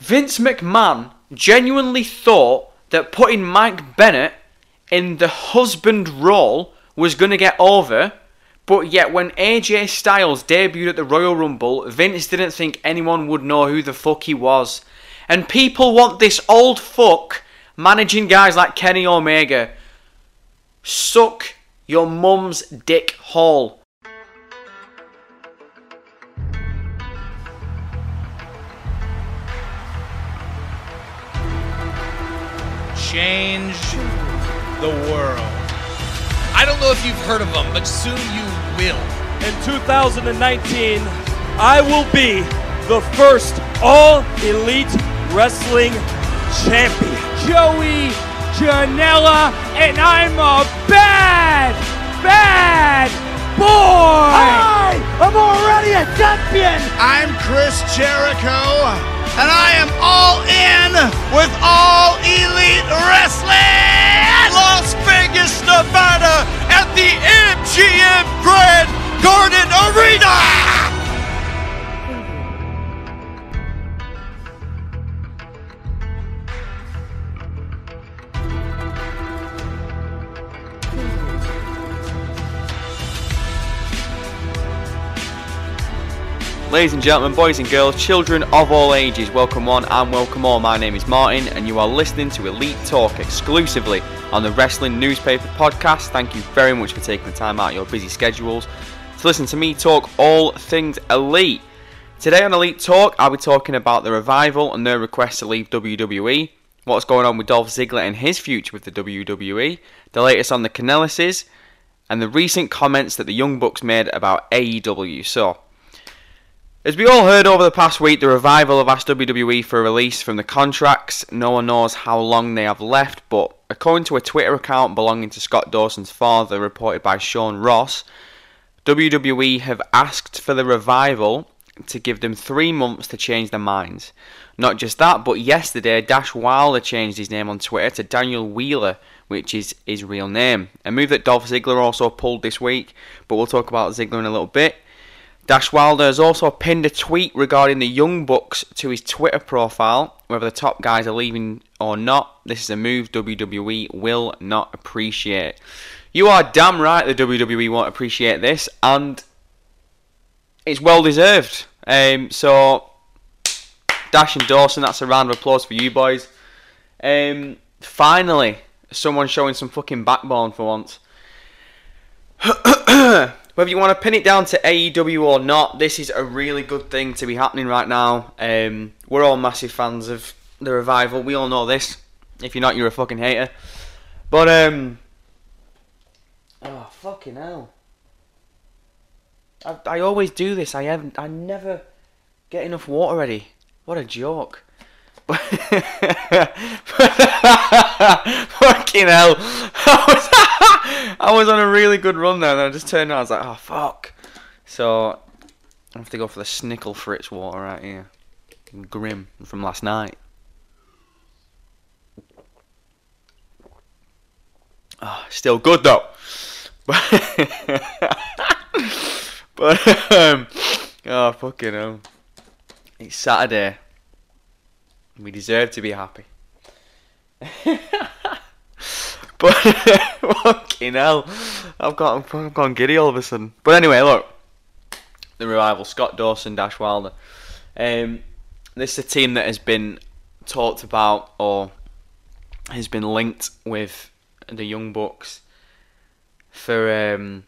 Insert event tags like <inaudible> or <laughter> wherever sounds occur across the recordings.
Vince McMahon genuinely thought that putting Mike Bennett in the husband role was going to get over, but yet when AJ Styles debuted at the Royal Rumble, Vince didn't think anyone would know who the fuck he was. And people want this old fuck managing guys like Kenny Omega. Suck your mum's dick hole. Change the world. I don't know if you've heard of them, but soon you will. In 2019, I will be the first All Elite Wrestling Champion. Joey Janela, and I'm a bad, bad boy. I am already a champion. I'm Chris Jericho and I am all in with All Elite Wrestling! Las Vegas, Nevada at the MGM Grand Garden Arena! Ladies and gentlemen, boys and girls, children of all ages, welcome one and welcome all. My name is Martin, and you are listening to Elite Talk exclusively on the Wrestling Newspaper Podcast. Thank you very much for taking the time out of your busy schedules to listen to me talk all things Elite. Today on Elite Talk, I'll be talking about the revival and their request to leave WWE, what's going on with Dolph Ziggler and his future with the WWE, the latest on the Kanellises, and the recent comments that the Young Bucks made about AEW. So, as we all heard over the past week, the revival of asked WWE for a release from the contracts. No one knows how long they have left, but according to a Twitter account belonging to Scott Dawson's father, reported by Sean Ross, WWE have asked for the revival to give them three months to change their minds. Not just that, but yesterday, Dash Wilder changed his name on Twitter to Daniel Wheeler, which is his real name. A move that Dolph Ziggler also pulled this week, but we'll talk about Ziggler in a little bit. Dash Wilder has also pinned a tweet regarding the Young Bucks to his Twitter profile. Whether the top guys are leaving or not, this is a move WWE will not appreciate. You are damn right the WWE won't appreciate this, and it's well deserved. Um, so, Dash and Dawson, that's a round of applause for you boys. Um, finally, someone showing some fucking backbone for once. <clears throat> <coughs> whether you want to pin it down to AEW or not, this is a really good thing to be happening right now. Um, we're all massive fans of the revival. We all know this. If you're not, you're a fucking hater. But um, oh fucking hell! I, I always do this. I haven't. I never get enough water ready. What a joke. <laughs> Fucking hell. <laughs> Was, <laughs> I was on a really good run there and I just turned around I was like, oh fuck. So I have to go for the Snickle Fritz water right here. Grim from last night. Oh, still good though. <laughs> but um, oh fucking hell. It's Saturday. We deserve to be happy. <laughs> but <laughs> fucking hell, I've got I've gone giddy all of a sudden. But anyway, look, the revival: Scott Dawson, Dash Wilder. Um, this is a team that has been talked about or has been linked with the Young Bucks for um,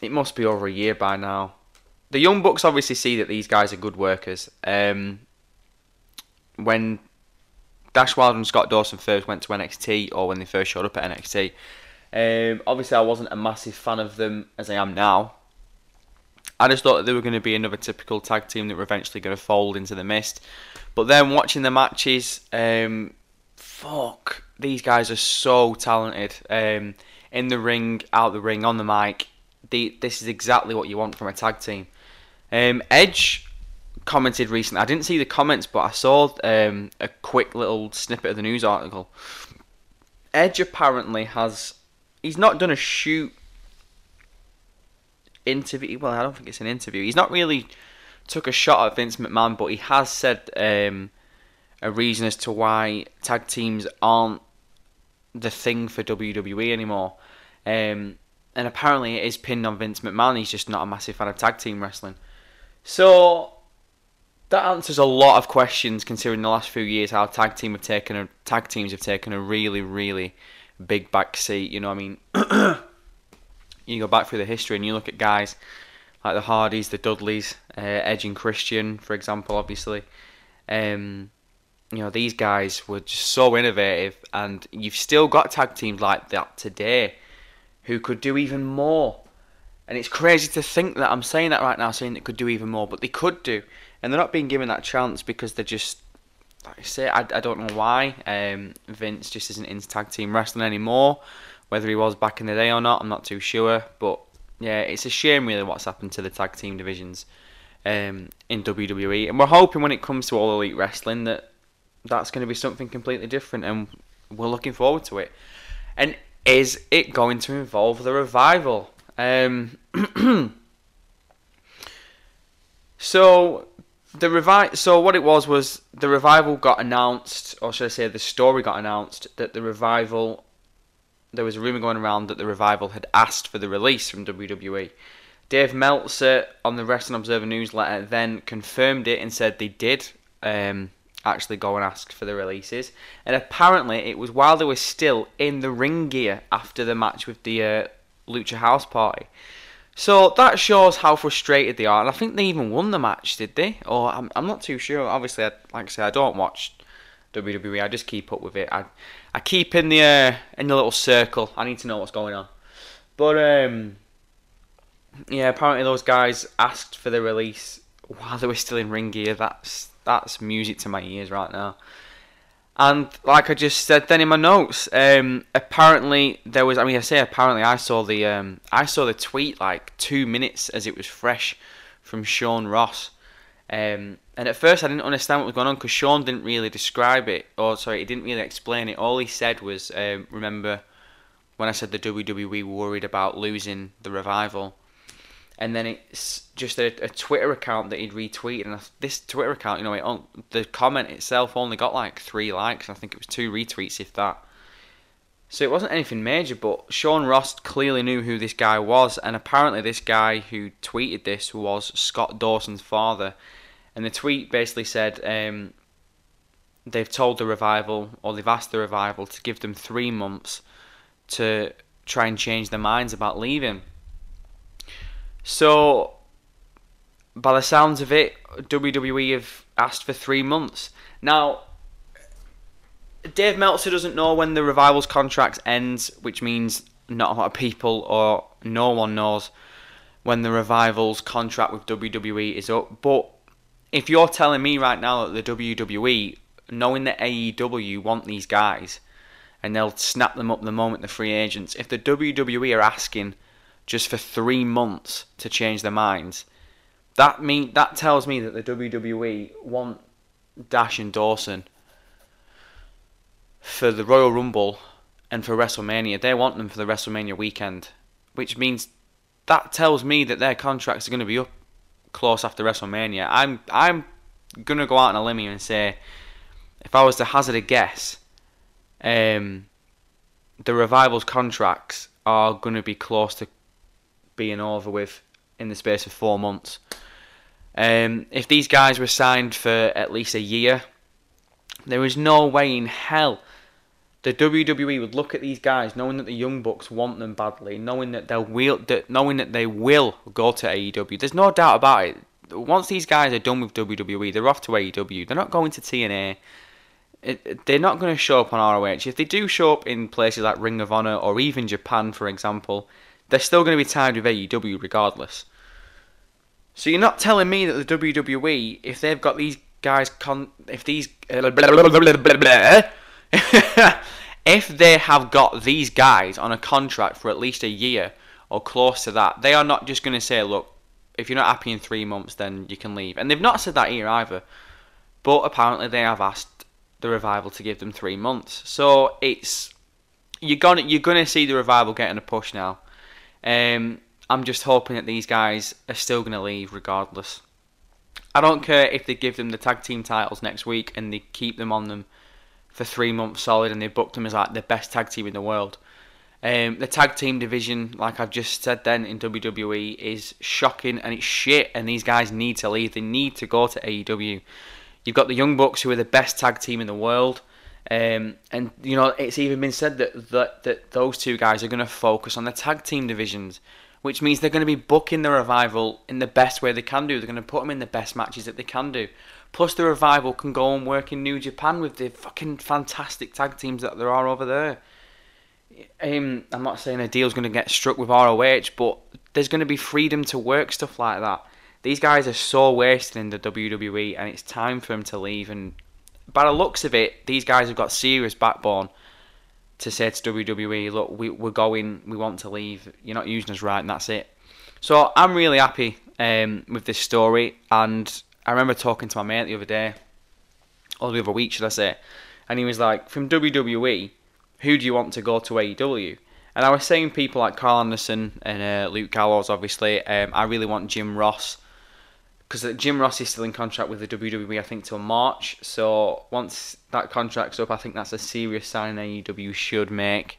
it must be over a year by now. The Young Bucks obviously see that these guys are good workers. Um, when Dash Wilder and Scott Dawson first went to NXT, or when they first showed up at NXT, um, obviously I wasn't a massive fan of them as I am now. I just thought they were going to be another typical tag team that were eventually going to fold into the mist. But then watching the matches, um, fuck, these guys are so talented. Um, in the ring, out the ring, on the mic. The, this is exactly what you want from a tag team. Um, Edge commented recently. I didn't see the comments, but I saw um, a quick little snippet of the news article. Edge apparently has. He's not done a shoot interview. Well, I don't think it's an interview. He's not really took a shot at Vince McMahon, but he has said um, a reason as to why tag teams aren't the thing for WWE anymore. Um, and apparently it is pinned on Vince McMahon. He's just not a massive fan of tag team wrestling. So that answers a lot of questions considering the last few years how tag team have taken a tag teams have taken a really really big back seat. You know, I mean, <clears throat> you go back through the history and you look at guys like the Hardys, the Dudleys, uh, Edge and Christian, for example, obviously. Um, you know, these guys were just so innovative, and you've still got tag teams like that today who could do even more. And it's crazy to think that I'm saying that right now, saying they could do even more, but they could do, and they're not being given that chance because they're just, like I say, I, I don't know why. Um, Vince just isn't into tag team wrestling anymore. Whether he was back in the day or not, I'm not too sure. But yeah, it's a shame really what's happened to the tag team divisions um, in WWE, and we're hoping when it comes to all elite wrestling that that's going to be something completely different, and we're looking forward to it. And is it going to involve the revival? Um, <clears throat> so the revi- So what it was was the revival got announced, or should I say, the story got announced that the revival. There was a rumor going around that the revival had asked for the release from WWE. Dave Meltzer on the Wrestling Observer newsletter then confirmed it and said they did um, actually go and ask for the releases. And apparently, it was while they were still in the ring gear after the match with the uh, Lucha House Party. So that shows how frustrated they are, and I think they even won the match, did they? Or I'm, I'm not too sure. Obviously, I, like I say, I don't watch WWE. I just keep up with it. I I keep in the uh, in the little circle. I need to know what's going on. But um, yeah, apparently those guys asked for the release while they were still in ring gear. That's that's music to my ears right now. And like I just said then in my notes, um, apparently there was. I mean, I say apparently. I saw the um, I saw the tweet like two minutes as it was fresh from Sean Ross. Um, and at first I didn't understand what was going on because Sean didn't really describe it, or sorry, he didn't really explain it. All he said was, um, "Remember when I said the WWE worried about losing the revival?" And then it's just a, a, Twitter account that he'd retweeted, and this Twitter account, you know, it, the comment itself only got like three likes. I think it was two retweets, if that. So it wasn't anything major, but Sean Ross clearly knew who this guy was, and apparently this guy who tweeted this was Scott Dawson's father, and the tweet basically said um, they've told the revival, or they've asked the revival to give them three months to try and change their minds about leaving. So, by the sounds of it, WWE have asked for three months. Now, Dave Meltzer doesn't know when the revival's contract ends, which means not a lot of people or no one knows when the revival's contract with WWE is up. But if you're telling me right now that the WWE, knowing that AEW want these guys, and they'll snap them up the moment they're free agents, if the WWE are asking just for three months to change their minds. That mean that tells me that the WWE want Dash and Dawson for the Royal Rumble and for WrestleMania. They want them for the WrestleMania weekend, which means that tells me that their contracts are going to be up close after WrestleMania. I'm I'm gonna go out on a limb here and say, if I was to hazard a guess, um, the revival's contracts are going to be close to being over with in the space of four months. Um, if these guys were signed for at least a year, there is no way in hell the WWE would look at these guys, knowing that the Young Bucks want them badly, knowing that they will, that knowing that they will go to AEW. There's no doubt about it. Once these guys are done with WWE, they're off to AEW. They're not going to TNA. It, they're not going to show up on ROH. If they do show up in places like Ring of Honor or even Japan, for example, they're still going to be tied with AEW regardless. So you're not telling me that the WWE, if they've got these guys, con- if these, uh, <laughs> if they have got these guys on a contract for at least a year or close to that, they are not just going to say, look, if you're not happy in three months, then you can leave. And they've not said that here either. But apparently they have asked the revival to give them three months. So it's you're gonna you're gonna see the revival getting a push now. Um, I'm just hoping that these guys are still going to leave regardless. I don't care if they give them the tag team titles next week and they keep them on them for three months solid and they book them as like the best tag team in the world. Um, the tag team division, like I've just said then in WWE, is shocking and it's shit. And these guys need to leave. They need to go to AEW. You've got the Young Bucks, who are the best tag team in the world. Um, and you know it's even been said that that, that those two guys are going to focus on the tag team divisions, which means they're going to be booking the revival in the best way they can do. They're going to put them in the best matches that they can do. Plus, the revival can go and work in New Japan with the fucking fantastic tag teams that there are over there. Um, I'm not saying a deal's going to get struck with ROH, but there's going to be freedom to work stuff like that. These guys are so wasted in the WWE, and it's time for them to leave. And by the looks of it, these guys have got serious backbone to say to WWE, look, we, we're going, we want to leave. You're not using us right, and that's it. So I'm really happy um, with this story, and I remember talking to my mate the other day, or the other week, should I say, and he was like, from WWE who do you want to go to AEW? And I was saying people like Karl Anderson and uh, Luke Gallows, obviously. Um, I really want Jim Ross because Jim Ross is still in contract with the WWE, I think, till March. So once that contract's up, I think that's a serious sign AEW should make,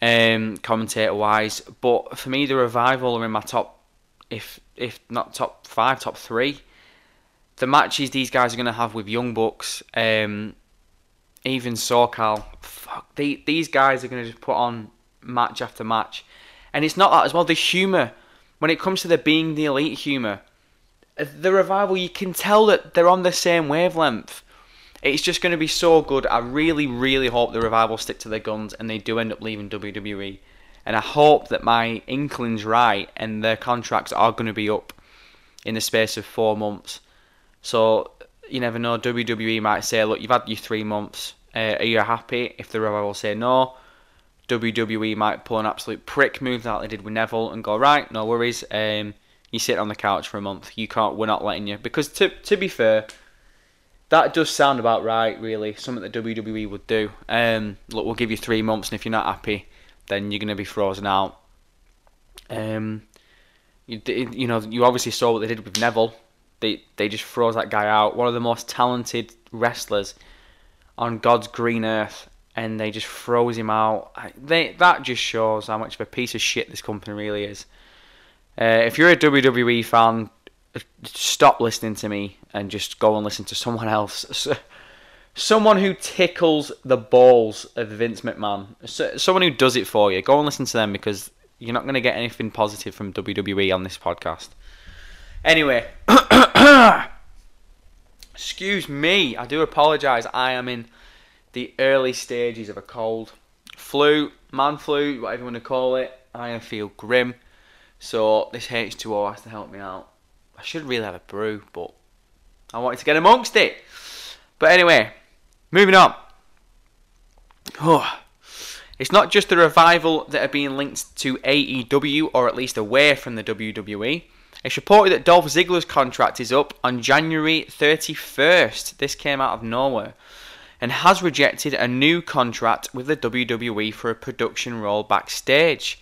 um, commentator wise. But for me, the revival are in my top, if if not top five, top three. The matches these guys are going to have with Young Bucks, um, even SoCal, fuck, they, these guys are going to just put on match after match. And it's not that as well, the humour, when it comes to the being the elite humour, the revival, you can tell that they're on the same wavelength. It's just going to be so good. I really, really hope the revival stick to their guns and they do end up leaving WWE. And I hope that my inkling's right and their contracts are going to be up in the space of four months. So you never know. WWE might say, look, you've had your three months. Uh, are you happy? If the revival say no, WWE might pull an absolute prick move like they did with Neville and go, right, no worries. Um, you sit on the couch for a month. You can't. We're not letting you. Because to to be fair, that does sound about right. Really, something that WWE would do. Um, look, we'll give you three months, and if you're not happy, then you're to be frozen out. Um, you, you know, you obviously saw what they did with Neville they they just froze that guy out. One of the most talented wrestlers on God's green earth, and they just froze him out. They that just shows how much of a piece of shit this company really is. Uh, if you're a WWE fan, stop listening to me and just go and listen to someone else. Someone who tickles the balls of Vince McMahon. Someone who does it for you. Go and listen to them because you're not going to get anything positive from WWE on this podcast. Anyway, <coughs> excuse me, I do apologise. I am in the early stages of a cold. Flu, man flu, whatever you want to call it. I feel grim. So this H2O has to help me out. I should really have a brew, but I wanted to get amongst it. But anyway, moving on. Oh, it's not just the revival that are being linked to AEW, or at least away from the WWE. It's reported that Dolph Ziggler's contract is up on January 31st. This came out of nowhere. And has rejected a new contract with the WWE for a production role backstage.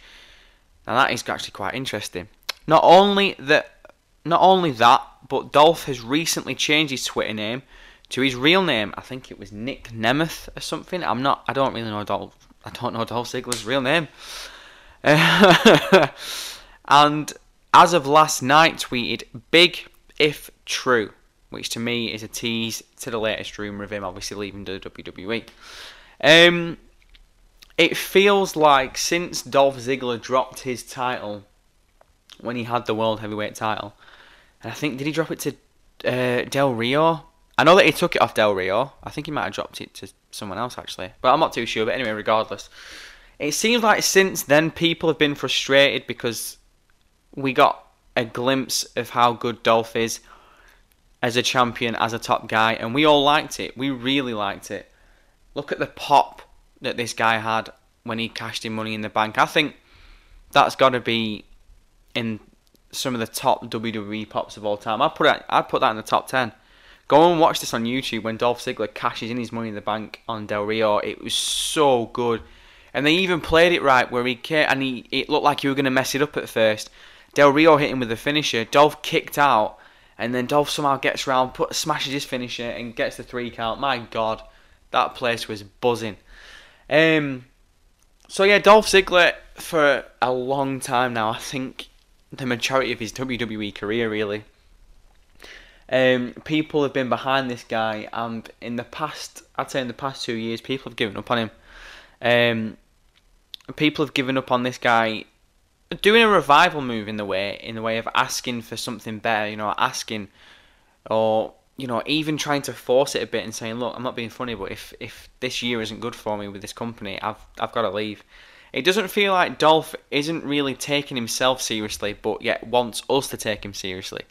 Now that is actually quite interesting. Not only that, not only that, but Dolph has recently changed his Twitter name to his real name. I think it was Nick Nemeth or something. I'm not. I don't really know Dolph. I don't know Dolph Ziggler's real name. <laughs> and as of last night, tweeted big if true, which to me is a tease to the latest rumour of him obviously leaving the WWE. Um, it feels like since Dolph Ziggler dropped his title when he had the World Heavyweight title, and I think did he drop it to uh, Del Rio? I know that he took it off Del Rio. I think he might have dropped it to someone else actually, but I'm not too sure. But anyway, regardless, it seems like since then people have been frustrated because we got a glimpse of how good Dolph is as a champion, as a top guy, and we all liked it. We really liked it. Look at the pop that this guy had when he cashed in Money in the Bank. I think that's got to be in some of the top WWE pops of all time. I'd put it, I'd put that in the top ten. Go and watch this on YouTube when Dolph Ziggler cashes in his Money in the Bank on Del Rio. It was so good, and they even played it right where he came, and he it looked like he were going to mess it up at first. Del Rio hit him with a finisher. Dolph kicked out, and then Dolph somehow gets around, put smashes his finisher, and gets the three count. My God, that place was buzzing. Um, so yeah, Dolph Ziggler for a long time now. I think the majority of his WWE career, really. Um, people have been behind this guy, and in the past, I'd say in the past two years, people have given up on him. Um, people have given up on this guy doing a revival move in the way, in the way of asking for something better. You know, asking, or you know, even trying to force it a bit and saying, "Look, I'm not being funny, but if if this year isn't good for me with this company, I've I've got to leave." It doesn't feel like Dolph isn't really taking himself seriously, but yet wants us to take him seriously.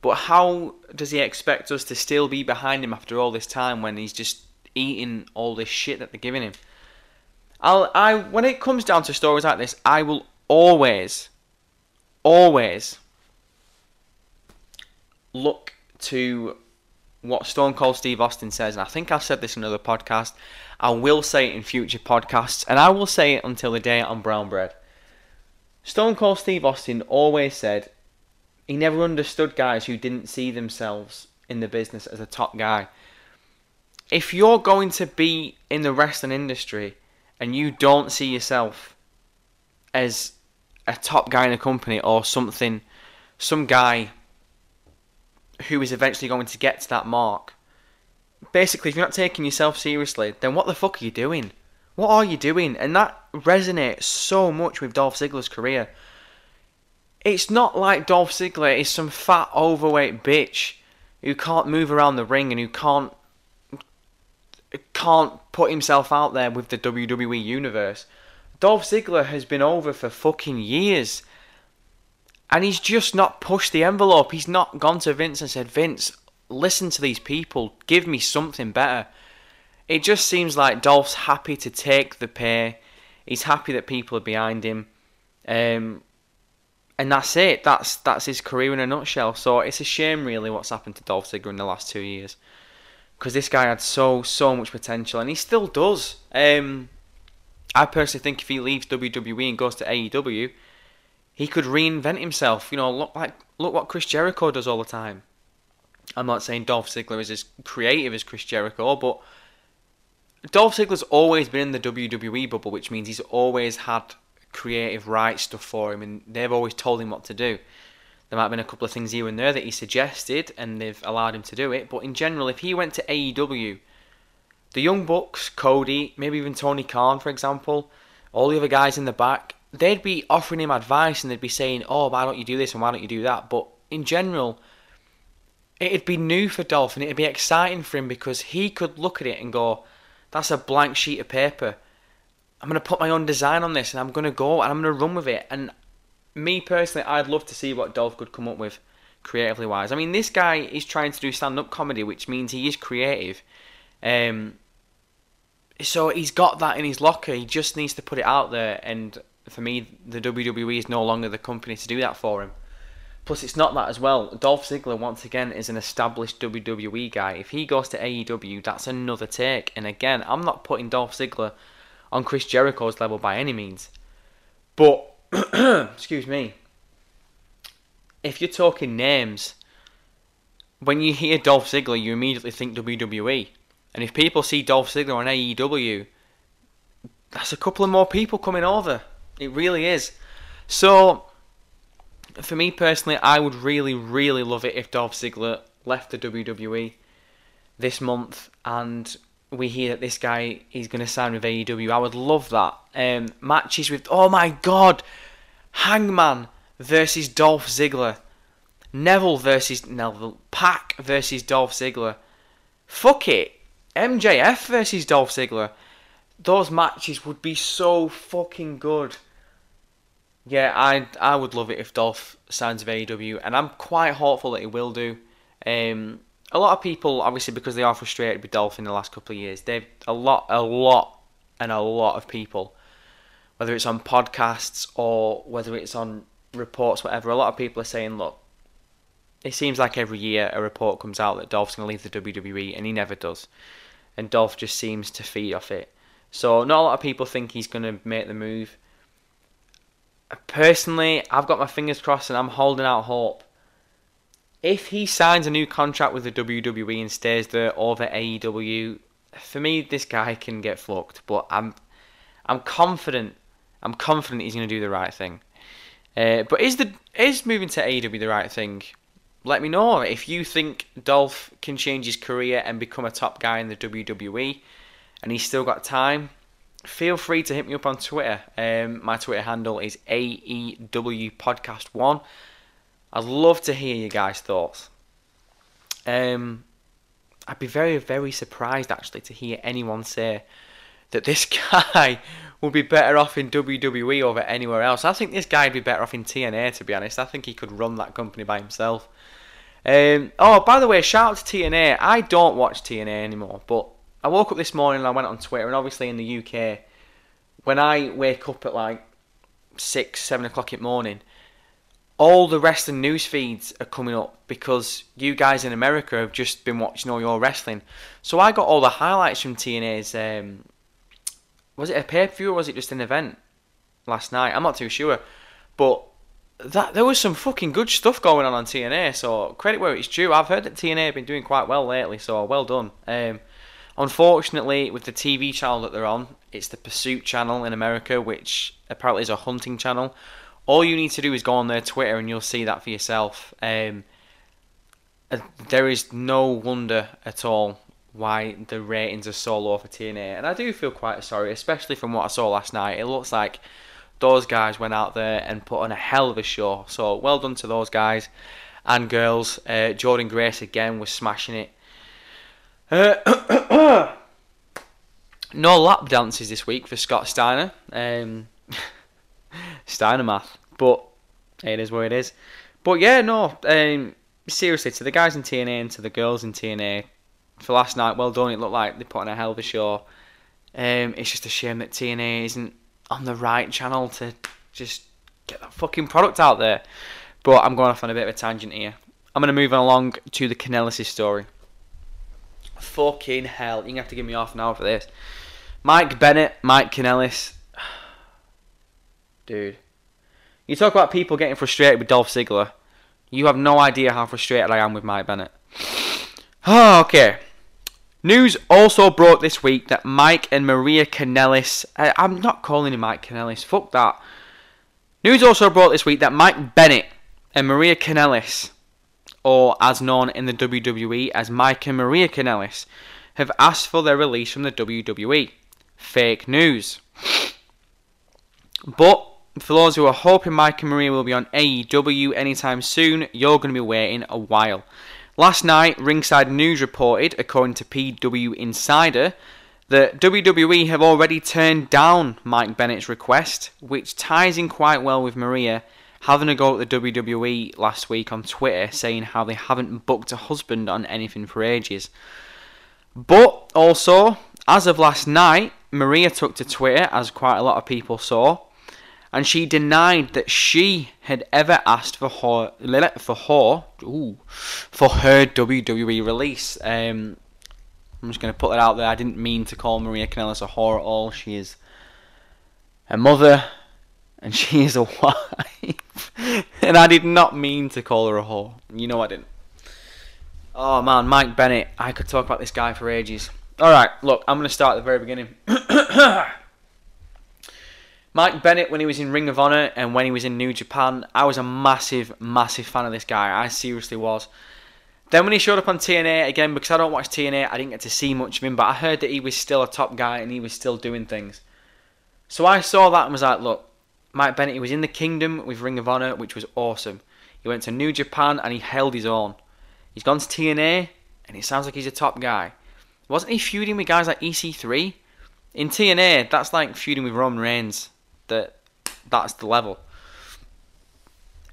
But how does he expect us to still be behind him after all this time when he's just eating all this shit that they're giving him? I'll, I, when it comes down to stories like this, I will always, always look to what Stone Cold Steve Austin says, and I think I've said this in another podcast. I will say it in future podcasts, and I will say it until the day I'm brown bread. Stone Cold Steve Austin always said he never understood guys who didn't see themselves in the business as a top guy. If you're going to be in the wrestling industry and you don't see yourself as a top guy in a company or something, some guy who is eventually going to get to that mark, basically, if you're not taking yourself seriously, then what the fuck are you doing? What are you doing? And that resonates so much with Dolph Ziggler's career it's not like Dolph Ziggler is some fat, overweight bitch who can't move around the ring and who can't can't put himself out there with the WWE universe. Dolph Ziggler has been over for fucking years. And he's just not pushed the envelope. He's not gone to Vince and said, Vince, listen to these people. Give me something better. It just seems like Dolph's happy to take the pay. He's happy that people are behind him. Um, and that's it. That's that's his career in a nutshell. So it's a shame, really, what's happened to Dolph Ziggler in the last two years, because this guy had so so much potential, and he still does. Um, I personally think if he leaves WWE and goes to AEW, he could reinvent himself. You know, look like look what Chris Jericho does all the time. I'm not saying Dolph Ziggler is as creative as Chris Jericho, but Dolph Ziggler's always been in the WWE bubble, which means he's always had creative write stuff for him, and they've always told him what to do. There might have been a couple of things here and there that he suggested, and they've allowed him to do it. But in general, if he went to AEW, the Young Bucks, Cody, maybe even Tony Khan, for example, all the other guys in the back, they'd be offering him advice and they'd be saying, "Oh, why don't you do this and why don't you do that?" But in general, it'd be new for Dolph and it'd be exciting for him because he could look at it and go, "That's a blank sheet of paper." I'm going to put my own design on this and I'm going to go and I'm going to run with it. And me personally, I'd love to see what Dolph could come up with creatively wise. I mean, this guy is trying to do stand up comedy, which means he is creative. Um, so he's got that in his locker. He just needs to put it out there. And for me, the WWE is no longer the company to do that for him. Plus, it's not that as well. Dolph Ziggler, once again, is an established WWE guy. If he goes to AEW, that's another take. And again, I'm not putting Dolph Ziggler on Chris Jericho's level by any means. But, <clears throat> excuse me, if you're talking names, when you hear Dolph Ziggler, you immediately think WWE. And if people see Dolph Ziggler on AEW, that's a couple of more people coming over. It really is. So, for me personally, I would really, really love it if Dolph Ziggler left the WWE this month and we hear that this guy is going to sign with AEW. I would love that. Um, matches with, oh my god, Hangman versus Dolph Ziggler. Neville versus Neville. PAC versus Dolph Ziggler. Fuck it. MJF versus Dolph Ziggler. Those matches would be so fucking good. Yeah, I I would love it if Dolph signs with AEW, and I'm quite hopeful that he will do. Um, a lot of people, obviously, because they are frustrated with Dolph in the last couple of years, they've a lot, a lot, and a lot of people, whether it's on podcasts or whether it's on reports, whatever. A lot of people are saying, look, it seems like every year a report comes out that Dolph's going to leave the WWE, and he never does, and Dolph just seems to feed off it. So not a lot of people think he's going to make the move. Personally, I've got my fingers crossed, and I'm holding out hope if he signs a new contract with the WWE and stays there over AEW, for me this guy can get fucked. But I'm I'm confident I'm confident he's going to do the right thing. Uh, but is the is moving to AEW the right thing? Let me know if you think Dolph can change his career and become a top guy in the WWE, and he's still got time. Feel free to hit me up on Twitter. Um, my Twitter handle is AEW Podcast One. I'd love to hear your guys' thoughts. Um, I'd be very, very surprised actually to hear anyone say that this <laughs> guy would be better off in WWE over anywhere else. I think this guy would be better off in TNA, to be honest. I think he could run that company by himself. Um, oh, by the way, shout out to TNA. I don't watch TNA anymore, but I woke up this morning and I went on Twitter, and obviously in the UK, when I wake up at like six, seven o'clock in the morning, all the wrestling news feeds are coming up because you guys in America have just been watching all your wrestling. So I got all the highlights from TNA's um, was it a pay per view or was it just an event last night? I'm not too sure, but that there was some fucking good stuff going on on TNA. So credit where it's due. I've heard that TNA have been doing quite well lately, so well done. Um, unfortunately, with the TV channel that they're on, it's the Pursuit channel in America, which apparently is a hunting channel. All you need to do is go on their Twitter and you'll see that for yourself. Um, there is no wonder at all why the ratings are so low for TNA, and I do feel quite sorry, especially from what I saw last night. It looks like those guys went out there and put on a hell of a show. So well done to those guys and girls. Uh, Jordynne Grace again was smashing it. Uh, <coughs> no lap dances this week for Scott Steiner. Um, <laughs> Steiner math, but it is what it is. But yeah, no. Um, seriously, to the guys in TNA and to the girls in TNA, for last night. Well done. It looked like they put on a hell of a show. Um, it's just a shame that TNA isn't on the right channel to just get that fucking product out there. But I'm going off on a bit of a tangent here. I'm going to move on along to the Kanellis story. Fucking hell. You're going to have to give me off now for this. Mike Bennett, Mike Kanellis. <sighs> Dude. You talk about people getting frustrated with Dolph Ziggler. You have no idea how frustrated I am with Mike Bennett. Oh, <sighs> okay. News also broke this week that Mike and Maria Kanellis. I, I'm not calling him Mike Kanellis. Fuck that. News also broke this week that Mike Bennett and Maria Kanellis, or as known in the WWE as Mike and Maria Kanellis, have asked for their release from the WWE. Fake news. But for those who are hoping Mike and Maria will be on AEW anytime soon, you're going to be waiting a while. Last night, Ringside News reported, according to PW Insider, that WWE have already turned down Mike Bennett's request, which ties in quite well with Maria having a go at the WWE last week on Twitter saying how they haven't booked a husband on anything for ages. But also, as of last night, Maria took to Twitter, as quite a lot of people saw, and she denied that she had ever asked for her for her ooh, for her WWE release. Um, I'm just going to put that out there. I didn't mean to call Maria Kanellis a whore at all. She is a mother, and she is a <laughs> wife, and I did not mean to call her a whore. You know I didn't. Oh man, Mike Bennett. I could talk about this guy for ages. All right, look, I'm going to start at the very beginning. <coughs> Mike Bennett, when he was in Ring of Honor and when he was in New Japan, I was a massive, massive fan of this guy. I seriously was. Then when he showed up on TNA again, because I don't watch TNA, I didn't get to see much of him, but I heard that he was still a top guy and he was still doing things. So I saw that and was like, look, Mike Bennett, he was in the Kingdom with Ring of Honor, which was awesome. He went to New Japan and he held his own. He's gone to TNA and it sounds like he's a top guy. Wasn't he feuding with guys like EC3? In TNA, that's like feuding with Roman Reigns that that's the level.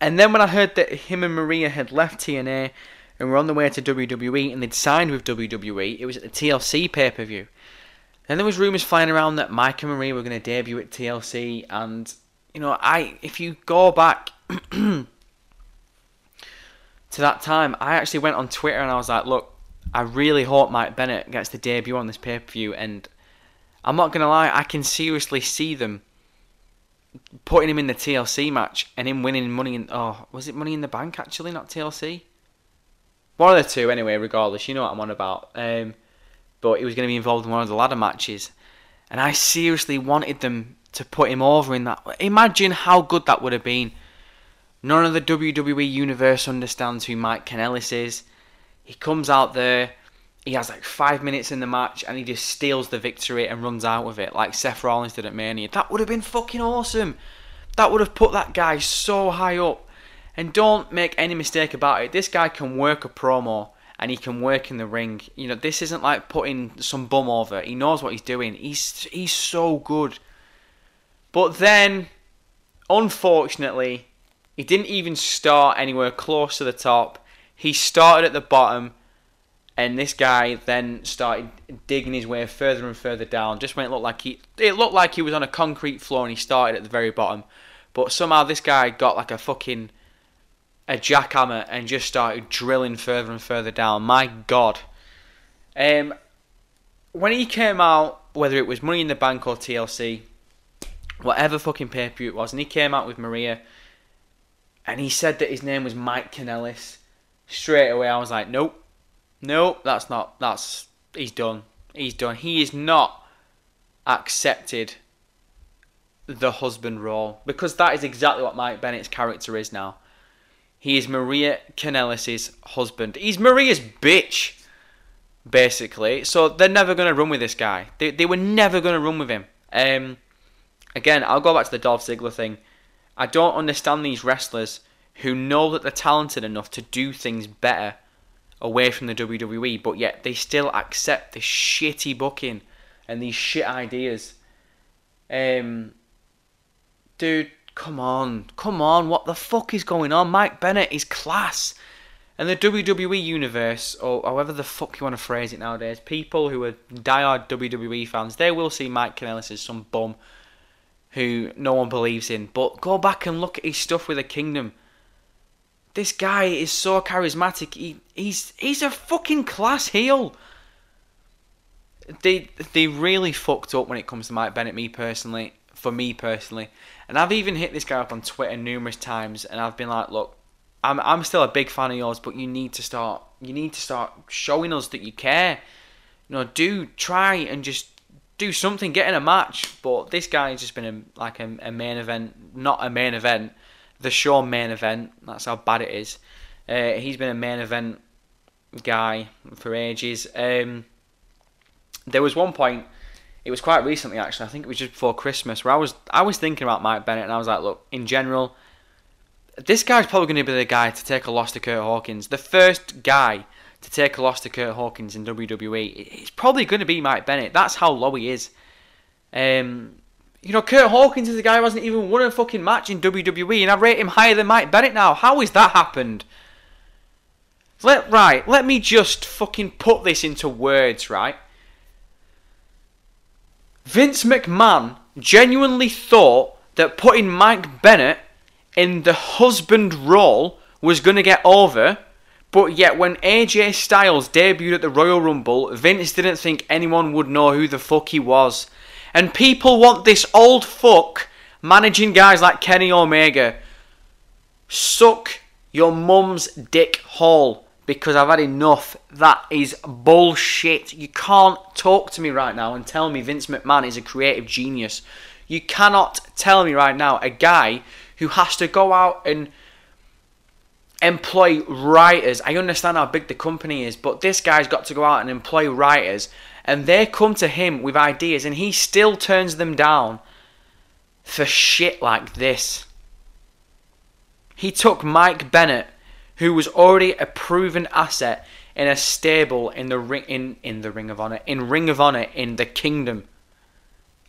And then when I heard that him and Maria had left TNA and were on the way to WWE and they'd signed with WWE, it was at the TLC pay per view. Then there was rumours flying around that Mike and Maria were going to debut at TLC, and you know, I if you go back <clears throat> to that time, I actually went on Twitter and I was like, look, I really hope Mike Bennett gets the debut on this pay per view, and I'm not gonna lie, I can seriously see them putting him in the TLC match and him winning money in oh was it Money in the Bank actually not TLC One of the two, anyway. Regardless, you know what I'm on about. Um, but he was going to be involved in one of the ladder matches, and I seriously wanted them to put him over in that. Imagine how good that would have been. None of the WWE universe understands who Mike Kanellis is. He comes out there, he has like five minutes in the match, and he just steals the victory and runs out with it, like Seth Rollins did at Mania. That would have been fucking awesome. That would have put that guy so high up. And don't make any mistake about it. This guy can work a promo and he can work in the ring. You know, this isn't like putting some bum over. He knows what he's doing. He's he's so good. But then, unfortunately, he didn't even start anywhere close to the top. He started at the bottom, and this guy then started digging his way further and further down. Just when it looked like he, it looked like he was on a concrete floor, and he started at the very bottom. But somehow this guy got like a fucking a jackhammer and just started drilling further and further down. My God. Um, when he came out, whether it was Money in the Bank or TLC, whatever fucking pay per view it was, and he came out with Maria, and he said that his name was Mike Kanellis. Straight away, I was like, nope, nope, that's not. That's he's done. He's done. He is not accepted the husband role because that is exactly what Mike Bennett's character is now. He is Maria Kanellis' husband. He's Maria's bitch, basically. So they're never going to run with this guy. They, they were never going to run with him. Um, again, I'll go back to the Dolph Ziggler thing. I don't understand these wrestlers who know that they're talented enough to do things better away from the WWE, but yet they still accept this shitty booking and these shit ideas. Um, dude, come on, come on, what the fuck is going on? Mike Bennett is class. And the WWE universe, or however the fuck you want to phrase it nowadays, people who are diehard WWE fans, they will see Mike Kanellis as some bum who no one believes in. But go back and look at his stuff with the Kingdom. This guy is so charismatic. He, he's he's a fucking class heel. They they really fucked up when it comes to Mike Bennett. Me personally, for me personally, and I've even hit this guy up on Twitter numerous times, and I've been like, look, I'm I'm still a big fan of yours, but you need to start you need to start showing us that you care. You know, do try and just do something, get in a match. But this guy's just been a, like a, a main event, not a main event, the show main event. That's how bad it is. Uh, he's been a main event guy for ages. Um, there was one point it was quite recently actually. I think it was just before Christmas where I was I was thinking about Mike Bennett and I was like, look, in general, this guy's probably going to be the guy to take a loss to Kurt Hawkins. The first guy to take a loss to Kurt Hawkins in WWE. It's probably going to be Mike Bennett. That's how low he is. Um, you know, Kurt Hawkins is the guy who hasn't even won a fucking match in WWE, and I rate him higher than Mike Bennett now. How has that happened? Let right, let me just fucking put this into words, right? Vince McMahon genuinely thought that putting Mike Bennett in the husband role was going to get over, but yet when AJ Styles debuted at the Royal Rumble, Vince didn't think anyone would know who the fuck he was. And people want this old fuck managing guys like Kenny Omega. Suck your mum's dick hole because I've had enough. That is bullshit. You can't talk to me right now and tell me Vince McMahon is a creative genius. You cannot tell me right now a guy who has to go out and employ writers. I understand how big the company is, but this guy's got to go out and employ writers, and they come to him with ideas, and he still turns them down for shit like this. He took Mike Bennett who was already a proven asset in a stable in the ring in, in the Ring of Honor in Ring of Honor in the Kingdom.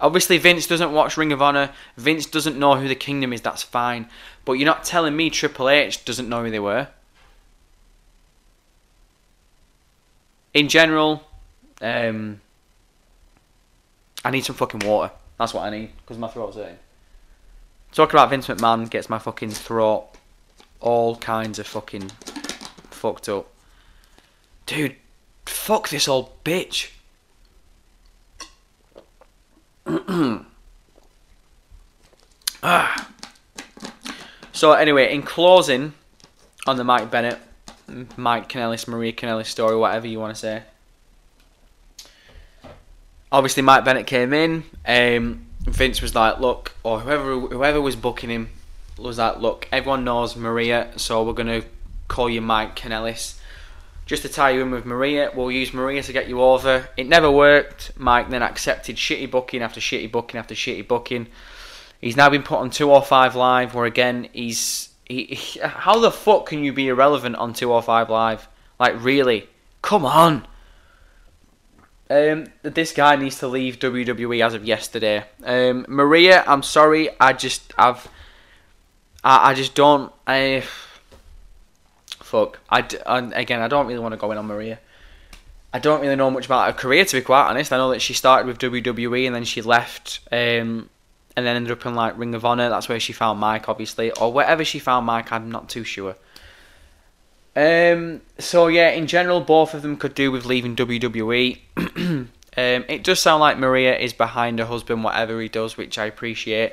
Obviously, Vince doesn't watch Ring of Honor. Vince doesn't know who the Kingdom is. That's fine. But you're not telling me Triple H doesn't know who they were. In general, um, I need some fucking water. That's what I need because my throat's hurting. Talk about Vince McMahon gets my fucking throat all kinds of fucking fucked up. Dude, fuck this old bitch. Ah. So anyway, in closing on the Mike Bennett Mike Kanellis, Maria Kanellis story, whatever you want to say. Obviously, Mike Bennett came in. Um, Vince was like, "Look," or whoever whoever was booking him was like, "Look, everyone knows Maria, so we're gonna call you Mike Kanellis." Just to tie you in with Maria, we'll use Maria to get you over. It never worked. Mike then accepted shitty booking after shitty booking after shitty booking. He's now been put on 205 Live, where again, he's. He, he, how the fuck can you be irrelevant on 205 Live? Like, really? Come on! Um, this guy needs to leave WWE as of yesterday. Um, Maria, I'm sorry, I just, I've. I, I just don't. I. Fuck. I, d- and again, I don't really want to go in on Maria. I don't really know much about her career, to be quite honest. I know that she started with WWE and then she left, um, and then ended up in like Ring of Honor. That's where she found Mike, obviously, or wherever she found Mike. I'm not too sure. Um. So yeah, in general, both of them could do with leaving WWE. <clears throat> um. It does sound like Maria is behind her husband, whatever he does, which I appreciate.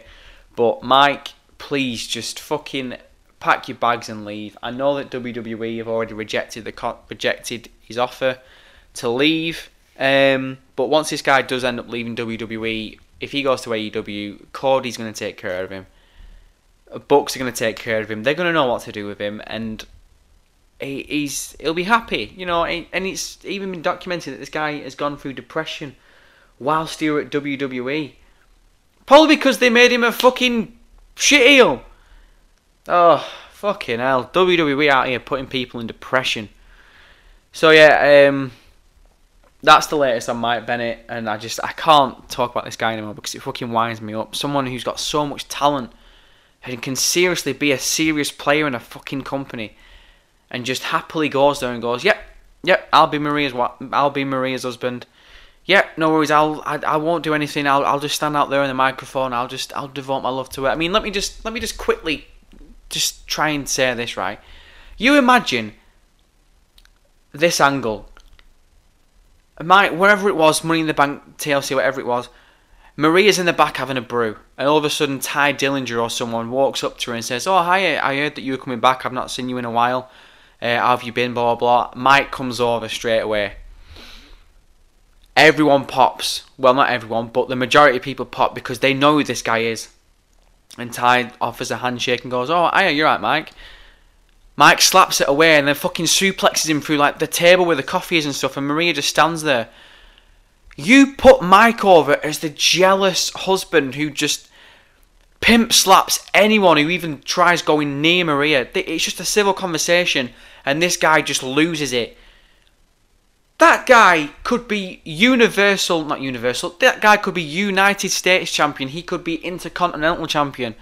But Mike, please just fucking pack your bags and leave. I know that WWE have already rejected the rejected his offer to leave. Um, but once this guy does end up leaving WWE, if he goes to AEW, Cody's going to take care of him. Bucks are going to take care of him. They're going to know what to do with him, and he, he's he'll be happy, you know. And it's even been documented that this guy has gone through depression whilst he were at WWE, probably because they made him a fucking shit heel. Oh, fucking hell. WWE out here putting people in depression. So, yeah, um, that's the latest on Mike Bennett, and I just, I can't talk about this guy anymore because it fucking winds me up. Someone who's got so much talent and can seriously be a serious player in a fucking company and just happily goes there and goes, yep, yep, I'll be Maria's, I'll be Maria's husband. Yeah, no worries. I'll I, I won't do anything. I'll I'll just stand out there in the microphone. I'll just I'll devote my love to it. I mean, let me just let me just quickly just try and say this right. You imagine this angle. My wherever it was, Money in the Bank, TLC, whatever it was. Maria's in the back having a brew, and all of a sudden Tye Dillinger or someone walks up to her and says, "Oh hi, I heard that you were coming back. I've not seen you in a while. Uh, how have you been? Blah blah." blah. Mike comes over straight away. Everyone pops. Well, not everyone, but the majority of people pop because they know who this guy is. And Tye offers a handshake and goes, "Oh, hiya, you're right, Mike." Mike slaps it away and then fucking suplexes him through like the table where the coffee is and stuff, and Maria just stands there. You put Mike over as the jealous husband who just pimp slaps anyone who even tries going near Maria. It's just a civil conversation, and this guy just loses it. That guy could be universal, not universal. That guy could be United States champion. He could be intercontinental champion.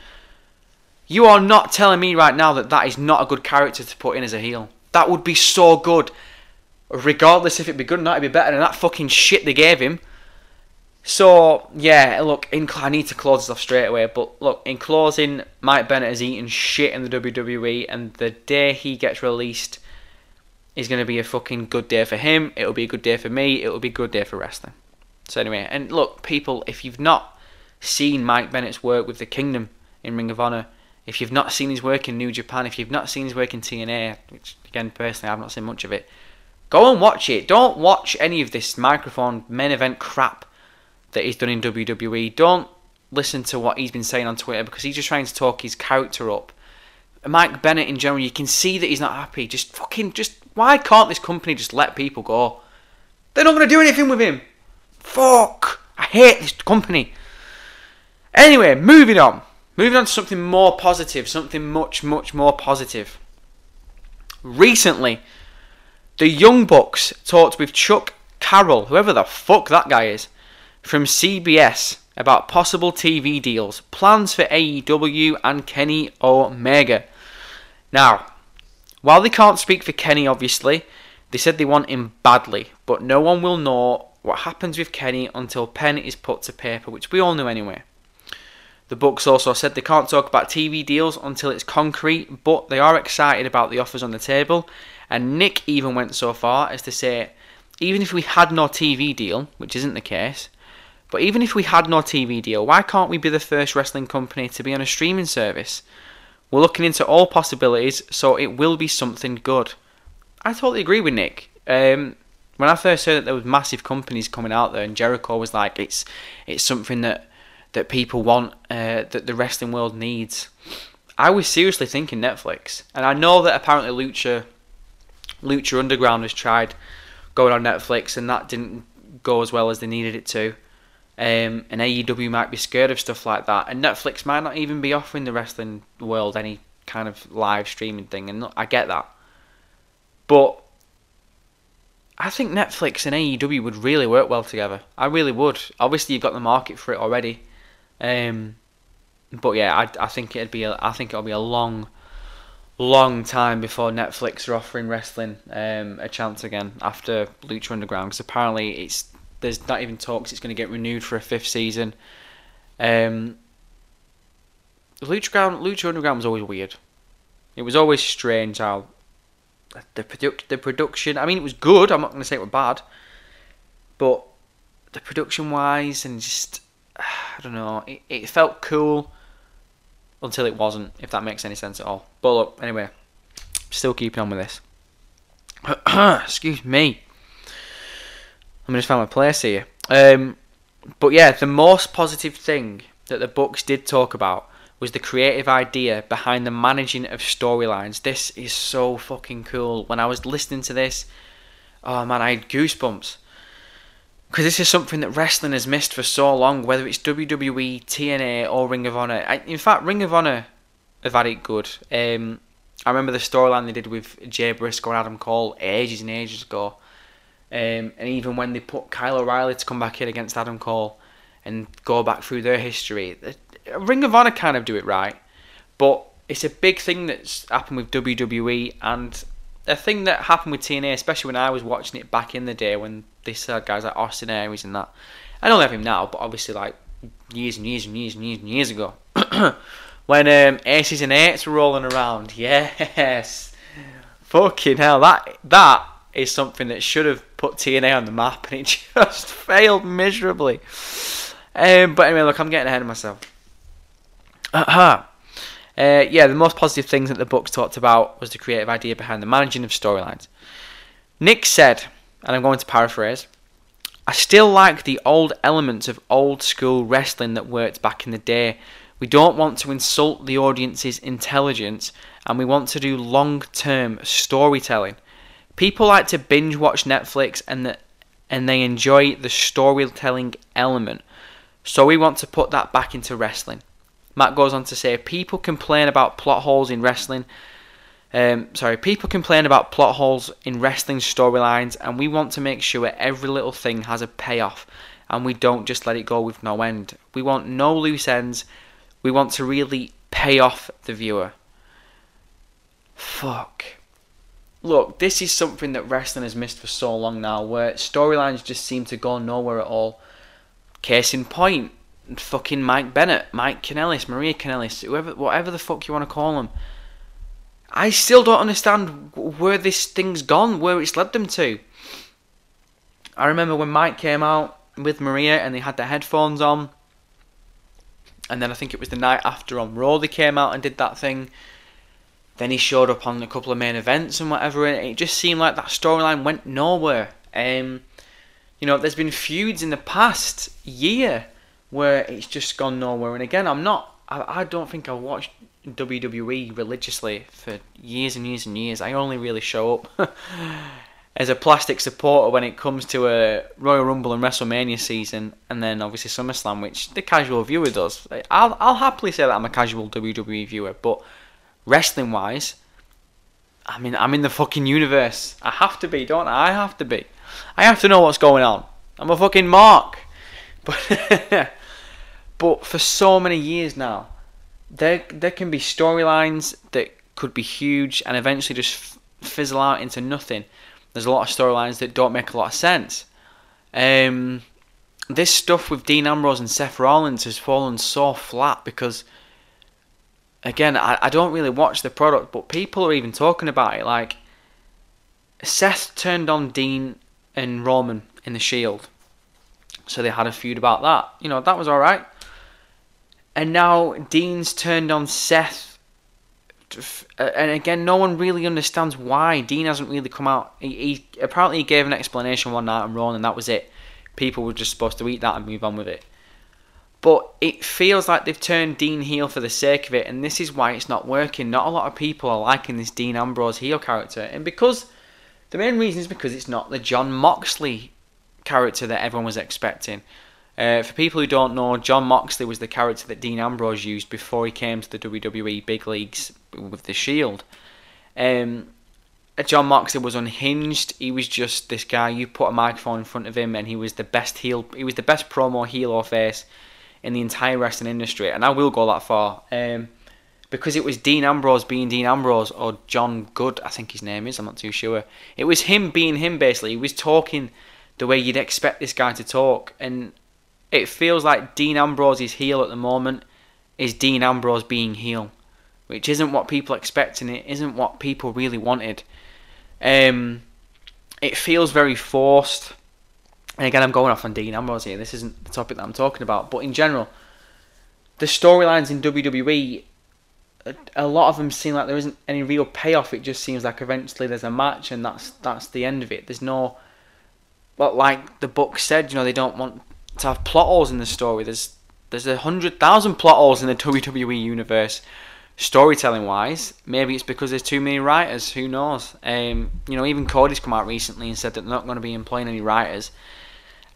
You are not telling me right now that that is not a good character to put in as a heel. That would be so good. Regardless if it'd be good or not, it'd be better than that fucking shit they gave him. So, yeah, look, in, I need to close this off straight away, but look, in closing, Mike Bennett has eaten shit in the WWE, and the day he gets released is going to be a fucking good day for him. It'll be a good day for me. It'll be a good day for wrestling. So, anyway, and look, people, if you've not seen Mike Bennett's work with the Kingdom in Ring of Honor, if you've not seen his work in New Japan, if you've not seen his work in TNA, which again personally I've not seen much of it, go and watch it. Don't watch any of this microphone main event crap that he's done in WWE. Don't listen to what he's been saying on Twitter because he's just trying to talk his character up. Mike Bennett in general, you can see that he's not happy. Just fucking, just why can't this company just let people go? They're not going to do anything with him. Fuck! I hate this company. Anyway, moving on. Moving on to something more positive, something much, much more positive. Recently, the Young Bucks talked with Chuck Carroll, whoever the fuck that guy is, from CBS about possible TV deals, plans for AEW and Kenny Omega. Now, while they can't speak for Kenny, obviously, they said they want him badly, but no one will know what happens with Kenny until pen is put to paper, which we all knew anyway. The Bucks also said they can't talk about TV deals until it's concrete, but they are excited about the offers on the table. And Nick even went so far as to say, even if we had no TV deal, which isn't the case, but even if we had no TV deal, why can't we be the first wrestling company to be on a streaming service? We're looking into all possibilities, so it will be something good. I totally agree with Nick. Um, when I first heard that there was massive companies coming out there, and Jericho was like, it's it's something that that people want, uh, that the wrestling world needs. I was seriously thinking Netflix, and I know that apparently Lucha, Lucha Underground has tried going on Netflix, and that didn't go as well as they needed it to. Um, and AEW might be scared of stuff like that, and Netflix might not even be offering the wrestling world any kind of live streaming thing, and I get that. But I think Netflix and AEW would really work well together. I really would. Obviously, you've got the market for it already. Um, but yeah, I, I think it'd be a, I think it'll be a long, long time before Netflix are offering wrestling um, a chance again after Lucha Underground because apparently it's there's not even talks it's going to get renewed for a fifth season. Um, Lucha, Ground, Lucha Underground was always weird. It was always strange how the product the production. I mean, it was good. I'm not going to say it was bad, but the production wise and just <sighs> I don't know. It, it felt cool until it wasn't. If that makes any sense at all. But look, anyway, still keeping on with this. <clears throat> Excuse me. Me just find my place here. Um, but yeah, the most positive thing that the Bucks did talk about was the creative idea behind the managing of storylines. This is so fucking cool. When I was listening to this, oh man, I had goosebumps. Because this is something that wrestling has missed for so long, whether it's WWE, TNA, or Ring of Honor. I, in fact, Ring of Honor have had it good. Um, I remember the storyline they did with Jay Briscoe and Adam Cole ages and ages ago. Um, and even when they put Kyle O'Reilly to come back in against Adam Cole and go back through their history, Ring of Honor kind of do it right, but it's a big thing that's happened with WWE and a thing that happened with TNA, especially when I was watching it back in the day when they said guys like Austin Aries and that. I don't have him now, but obviously like years and years and years and years and years ago, <coughs> when um, aces and eights were rolling around. <laughs> Yes, fucking hell, that that is something that should have put TNA on the map, and it <laughs> just failed miserably. Um, but anyway, look, I'm getting ahead of myself. Uh-huh. Uh, yeah, the most positive things that the Bucks talked about was the creative idea behind the managing of storylines. Nick said, and I'm going to paraphrase, I still like the old elements of old school wrestling that worked back in the day. We don't want to insult the audience's intelligence and we want to do long term storytelling. People like to binge watch Netflix and the, and they enjoy the storytelling element. So we want to put that back into wrestling. Matt goes on to say, people complain about plot holes in wrestling. Um, sorry, people complain about plot holes in wrestling storylines, and we want to make sure every little thing has a payoff, and we don't just let it go with no end. We want no loose ends. We want to really pay off the viewer. Fuck. Look, this is something that wrestling has missed for so long now, where storylines just seem to go nowhere at all. Case in point, fucking Mike Bennett, Mike Kanellis, Maria Kanellis, whoever, whatever the fuck you want to call them. I still don't understand where this thing's gone, where it's led them to. I remember when Mike came out with Maria and they had their headphones on, and then I think it was the night after on Raw they came out and did that thing. Then he showed up on a couple of main events and whatever, and it just seemed like that storyline went nowhere. Um, you know, there's been feuds in the past year where it's just gone nowhere. And again, I'm not. I, I don't think I watched WWE religiously for years and years and years. I only really show up <laughs> as a plastic supporter when it comes to a Royal Rumble and WrestleMania season, and then obviously SummerSlam, which the casual viewer does. I'll I'll happily say that I'm a casual WWE viewer, but wrestling wise, I mean I'm in the fucking universe. I have to be, don't I? I have to be. I have to know what's going on. I'm a fucking mark. <laughs> But but for so many years now, there there can be storylines that could be huge and eventually just fizzle out into nothing. There's a lot of storylines that don't make a lot of sense. Um, this stuff with Dean Ambrose and Seth Rollins has fallen so flat because, again, I, I don't really watch the product, but people are even talking about it. Like, Seth turned on Dean and Roman in the Shield, so they had a feud about that. You know, that was alright. And now Dean's turned on Seth uh, and again, no one really understands why Dean hasn't really come out. He, he apparently he gave an explanation one night on Raw, and that was it. People were just supposed to eat that and move on with it. But it feels like they've turned Dean heel for the sake of it, and this is why it's not working. Not a lot of people are liking this Dean Ambrose heel character, and because the main reason is because it's not the Jon Moxley character that everyone was expecting. Uh, for people who don't know, Jon Moxley was the character that Dean Ambrose used before he came to the WWE big leagues with the Shield. Um, Jon Moxley was unhinged. He was just this guy. You put a microphone in front of him, and he was the best heel. He was the best promo heel or face in the entire wrestling industry, and I will go that far. Um, because it was Dean Ambrose being Dean Ambrose or John Good, I think his name is. I'm not too sure. It was him being him. Basically, he was talking the way you'd expect this guy to talk, and it feels like Dean Ambrose's heel at the moment is Dean Ambrose being heel, which isn't what people expect and it isn't what people really wanted. Um, it feels very forced. And again, I'm going off on Dean Ambrose here. This isn't the topic that I'm talking about, but in general, the storylines in WWE, a lot of them seem like there isn't any real payoff. It just seems like eventually there's a match and that's that's the end of it. There's no, but like the Bucks said, you know, they don't want to have plot holes in the story. There's there's a hundred thousand plot holes in the <laughs> WWE universe, storytelling wise. Maybe it's because there's too many writers. Who knows? Um, you know, even Cody's come out recently and said that they're not going to be employing any writers,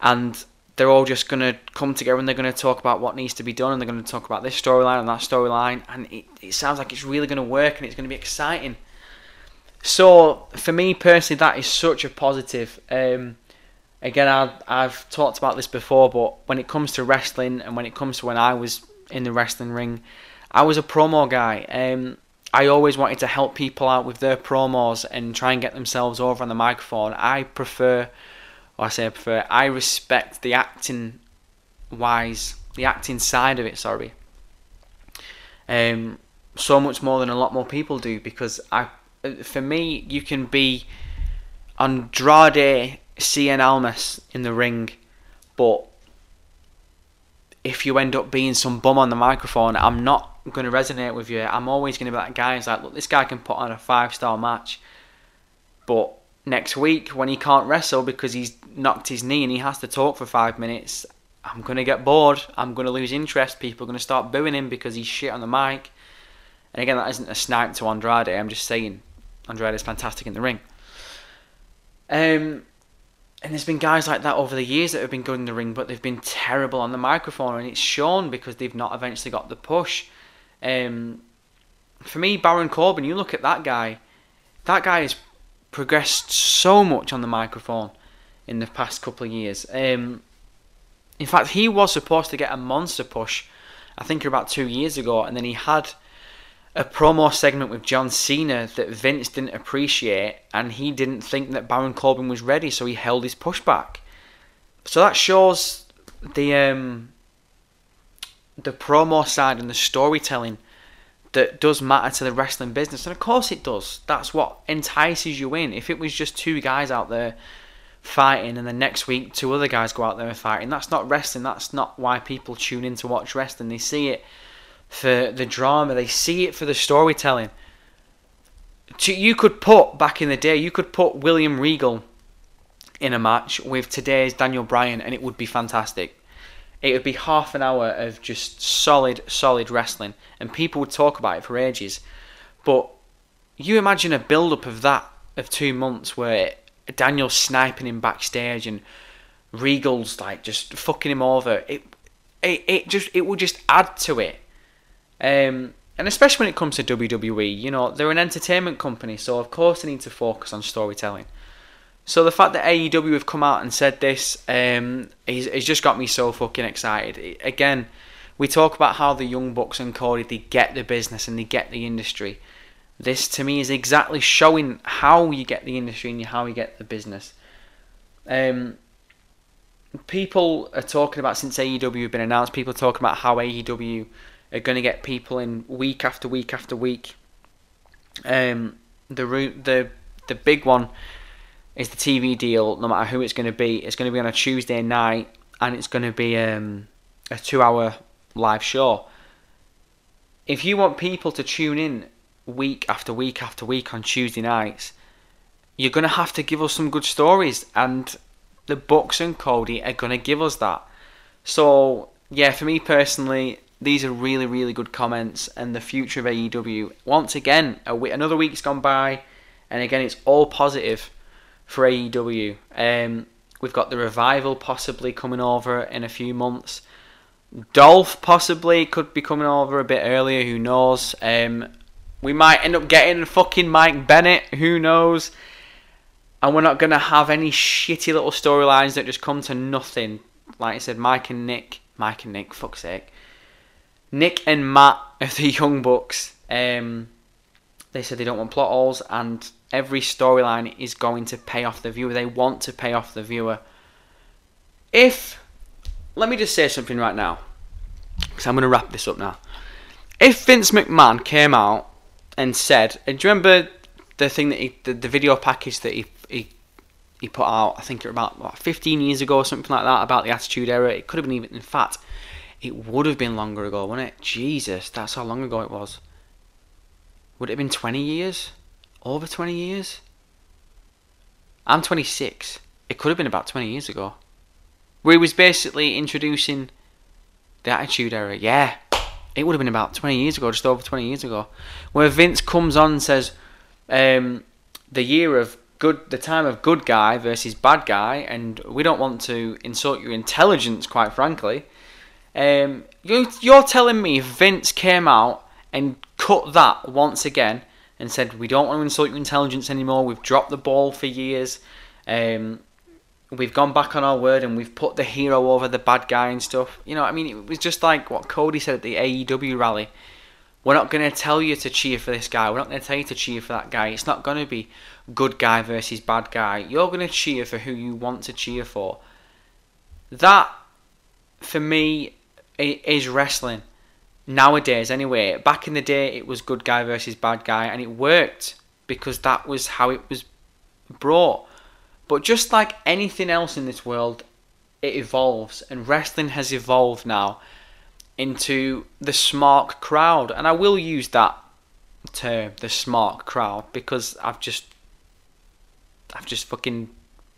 and they're all just going to come together and they're going to talk about what needs to be done and they're going to talk about this storyline and that storyline and it, it sounds like it's really going to work and it's going to be exciting so for me personally that is such a positive um, again, I've, I've talked about this before, but when it comes to wrestling and when it comes to when I was in the wrestling ring, I was a promo guy. Um, I always wanted to help people out with their promos and try and get themselves over on the microphone. I prefer, or I say I prefer, I respect the acting wise, the acting side of it, sorry. Um, so much more than a lot more people do because I, for me, you can be Andrade Cien Almas in the ring, but if you end up being some bum on the microphone, I'm not going to resonate with you. I'm always going to be that guy who's like, look, this guy can put on a five star match, but next week when he can't wrestle because he's knocked his knee and he has to talk for five minutes, I'm going to get bored. I'm going to lose interest. People are going to start booing him because he's shit on the mic. And again, that isn't a snipe to Andrade. I'm just saying Andrade is fantastic in the ring. Um, and there's been guys like that over the years that have been good in the ring, but they've been terrible on the microphone, and it's shown because they've not eventually got the push. Um, for me, Baron Corbin, you look at that guy, that guy has progressed so much on the microphone in the past couple of years. Um, in fact, he was supposed to get a monster push, I think about two years ago, and then he had a promo segment with John Cena that Vince didn't appreciate, and he didn't think that Baron Corbin was ready, so he held his pushback. So that shows the um, the promo side and the storytelling that does matter to the wrestling business, and of course it does. That's what entices you in. If it was just two guys out there fighting, and the next week two other guys go out there and fighting, that's not wrestling. That's not why people tune in to watch wrestling. They see it for the drama. They see it for the storytelling. You could put back in the day, you could put William Regal in a match with today's Daniel Bryan, and it would be fantastic. It would be half an hour of just solid, solid wrestling, and people would talk about it for ages. But you imagine a build up of that of two months where Daniel's sniping him backstage and Regal's like just fucking him over. It, it, it just it would just add to it. Um, and especially when it comes to WWE, you know, they're an entertainment company, so of course they need to focus on storytelling. So the fact that AEW have come out and said this, um, just got me so fucking excited. Again, we talk about how the Young Bucks and Cody they get the business and they get the industry. This to me is exactly showing how you get the industry and how you get the business. Um, people are talking about since AEW have been announced. People are talking about how AEW are going to get people in week after week after week. Um, the the the big one is the TV deal. No matter who it's going to be, it's going to be on a Tuesday night, and it's going to be um, a two-hour live show. If you want people to tune in week after week after week on Tuesday nights, you're going to have to give us some good stories, and the Bucks and Cody are going to give us that. So, yeah, for me personally, these are really, really good comments, and the future of AEW. Once again, week, another week's gone by, and again, it's all positive for AEW. Um, we've got the revival possibly coming over in a few months. Dolph possibly could be coming over a bit earlier. Who knows? Um, we might end up getting fucking Mike Bennett. Who knows? And we're not gonna have any shitty little storylines that just come to nothing. Like I said, Mike and Nick, Mike and Nick, fuck's sake. Nick and Matt of the Young Bucks. Um, they said they don't want plot holes, and every storyline is going to pay off the viewer. They want to pay off the viewer. If, let me just say something right now, because I'm going to wrap this up now. If Vince McMahon came out and said, and do you remember the thing that he, the, the video package that he, he he put out, I think it about what, 15 years ago or something like that, about the Attitude Era. It could have been even, in fact, it would have been longer ago, wouldn't it? Jesus, that's how long ago it was. Would it have been 20 years? Over 20 years? I'm 26. It could have been about 20 years ago. Where he was basically introducing the Attitude Era. Yeah, it would have been about 20 years ago, just over 20 years ago. Where Vince comes on and says, um, the year of good, the time of good guy versus bad guy, and we don't want to insult your intelligence, quite frankly. Um, you, you're telling me Vince came out and cut that once again and said, We don't want to insult your intelligence anymore. We've dropped the ball for years. Um, we've gone back on our word and we've put the hero over the bad guy and stuff. You know, I mean, it was just like what Cody said at the AEW rally. We're not going to tell you to cheer for this guy. We're not going to tell you to cheer for that guy. It's not going to be good guy versus bad guy. You're going to cheer for who you want to cheer for. That, for me, is wrestling nowadays anyway. Back in the day it was good guy versus bad guy and it worked because that was how it was brought. But just like anything else in this world it evolves and wrestling has evolved now into the smart crowd. And I will use that term the smart crowd because I've just I've just fucking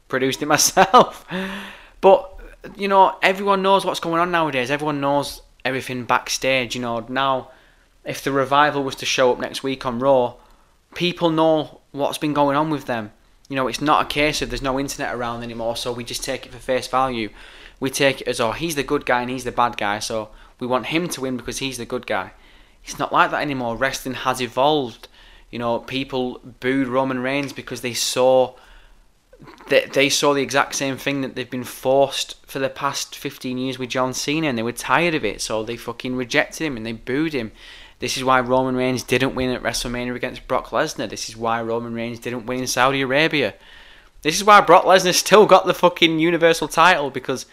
produced it <laughs> myself. But you know everyone knows what's going on nowadays. Everyone knows everything backstage. You know, now if the revival was to show up next week on Raw, people know what's been going on with them. You know, it's not a case of there's no internet around anymore, so we just take it for face value. We take it as, oh, he's the good guy and he's the bad guy, so we want him to win because he's the good guy. It's not like that anymore. Wrestling has evolved. You know, people booed Roman Reigns because they saw they, they saw the exact same thing that they've been forced for the past 15 years with John Cena and they were tired of it, so they fucking rejected him and they booed him. This is why Roman Reigns didn't win at WrestleMania against Brock Lesnar. This is why Roman Reigns didn't win in Saudi Arabia. This is why Brock Lesnar still got the fucking Universal title because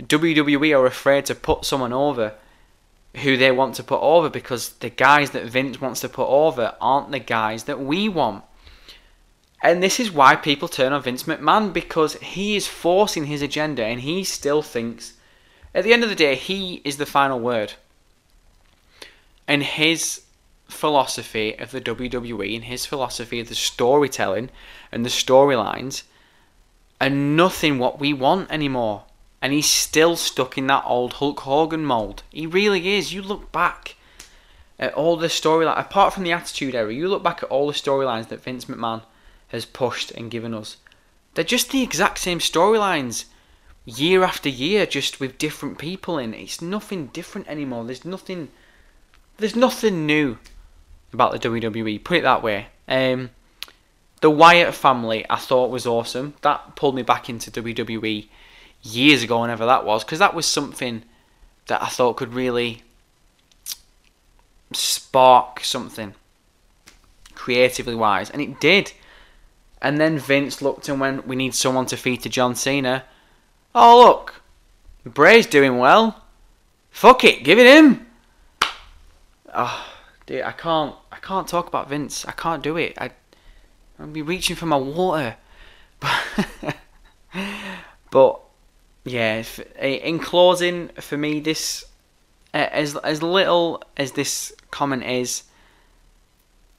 WWE are afraid to put someone over who they want to put over because the guys that Vince wants to put over aren't the guys that we want. And this is why people turn on Vince McMahon because he is forcing his agenda and he still thinks, at the end of the day, he is the final word. And his philosophy of the WWE and his philosophy of the storytelling and the storylines are nothing what we want anymore. And he's still stuck in that old Hulk Hogan mold. He really is. You look back at all the storylines, apart from the Attitude Era, you look back at all the storylines that Vince McMahon has pushed and given us. They're just the exact same storylines year after year, just with different people in. It's nothing different anymore. There's nothing. There's nothing new about the WWE. Put it that way. Um, the Wyatt family, I thought was awesome. That pulled me back into WWE years ago, whenever that was, because that was something that I thought could really spark something creatively wise, and it did. And then Vince looked and went, "We need someone to feed to John Cena." Oh look, Bray's doing well. Fuck it, give it him. Oh, dude, I can't. I can't talk about Vince. I can't do it. I, I'll be reaching for my water. <laughs> But, yeah. In closing, for me, this as as little as this comment is,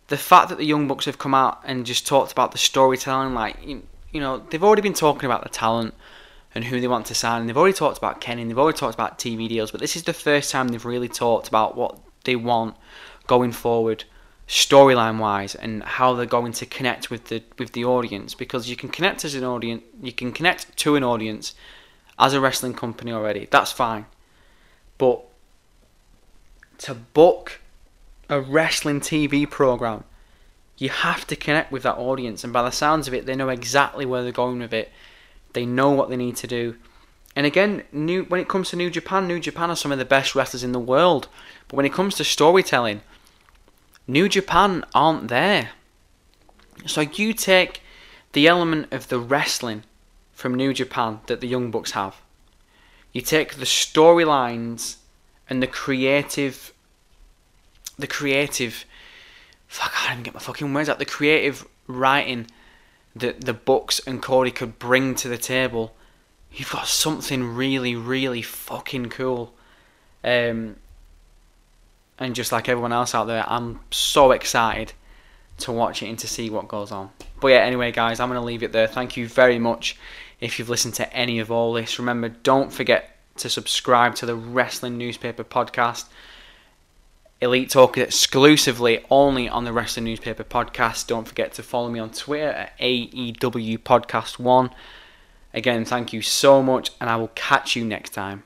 the fact that the Young Bucks have come out and just talked about the storytelling, like you, you know, they've already been talking about the talent and who they want to sign. And they've already talked about Kenny. And they've already talked about TV deals, but this is the first time they've really talked about what they want going forward, storyline wise, and how they're going to connect with the with the audience. Because you can connect as an audience, you can connect to an audience as a wrestling company already. That's fine, but to book a wrestling TV program, you have to connect with that audience. And by the sounds of it, they know exactly where they're going with it. They know what they need to do. And again, new when it comes to New Japan, New Japan are some of the best wrestlers in the world. But when it comes to storytelling, New Japan aren't there. So you take the element of the wrestling from New Japan that the Young Bucks have. You take the storylines and the creative the creative fuck I can't even get my fucking words out. The creative writing that the Bucks and Cody could bring to the table. You've got something really, really fucking cool. Um, and just like everyone else out there, I'm so excited to watch it and to see what goes on. But yeah, anyway, guys, I'm going to leave it there. Thank you very much if you've listened to any of all this. Remember, don't forget to subscribe to the Wrestling Newspaper podcast. Elite Talk exclusively only on the Wrestling Newspaper podcast. Don't forget to follow me on Twitter at AEW Podcast 1. Again, thank you so much, and I will catch you next time.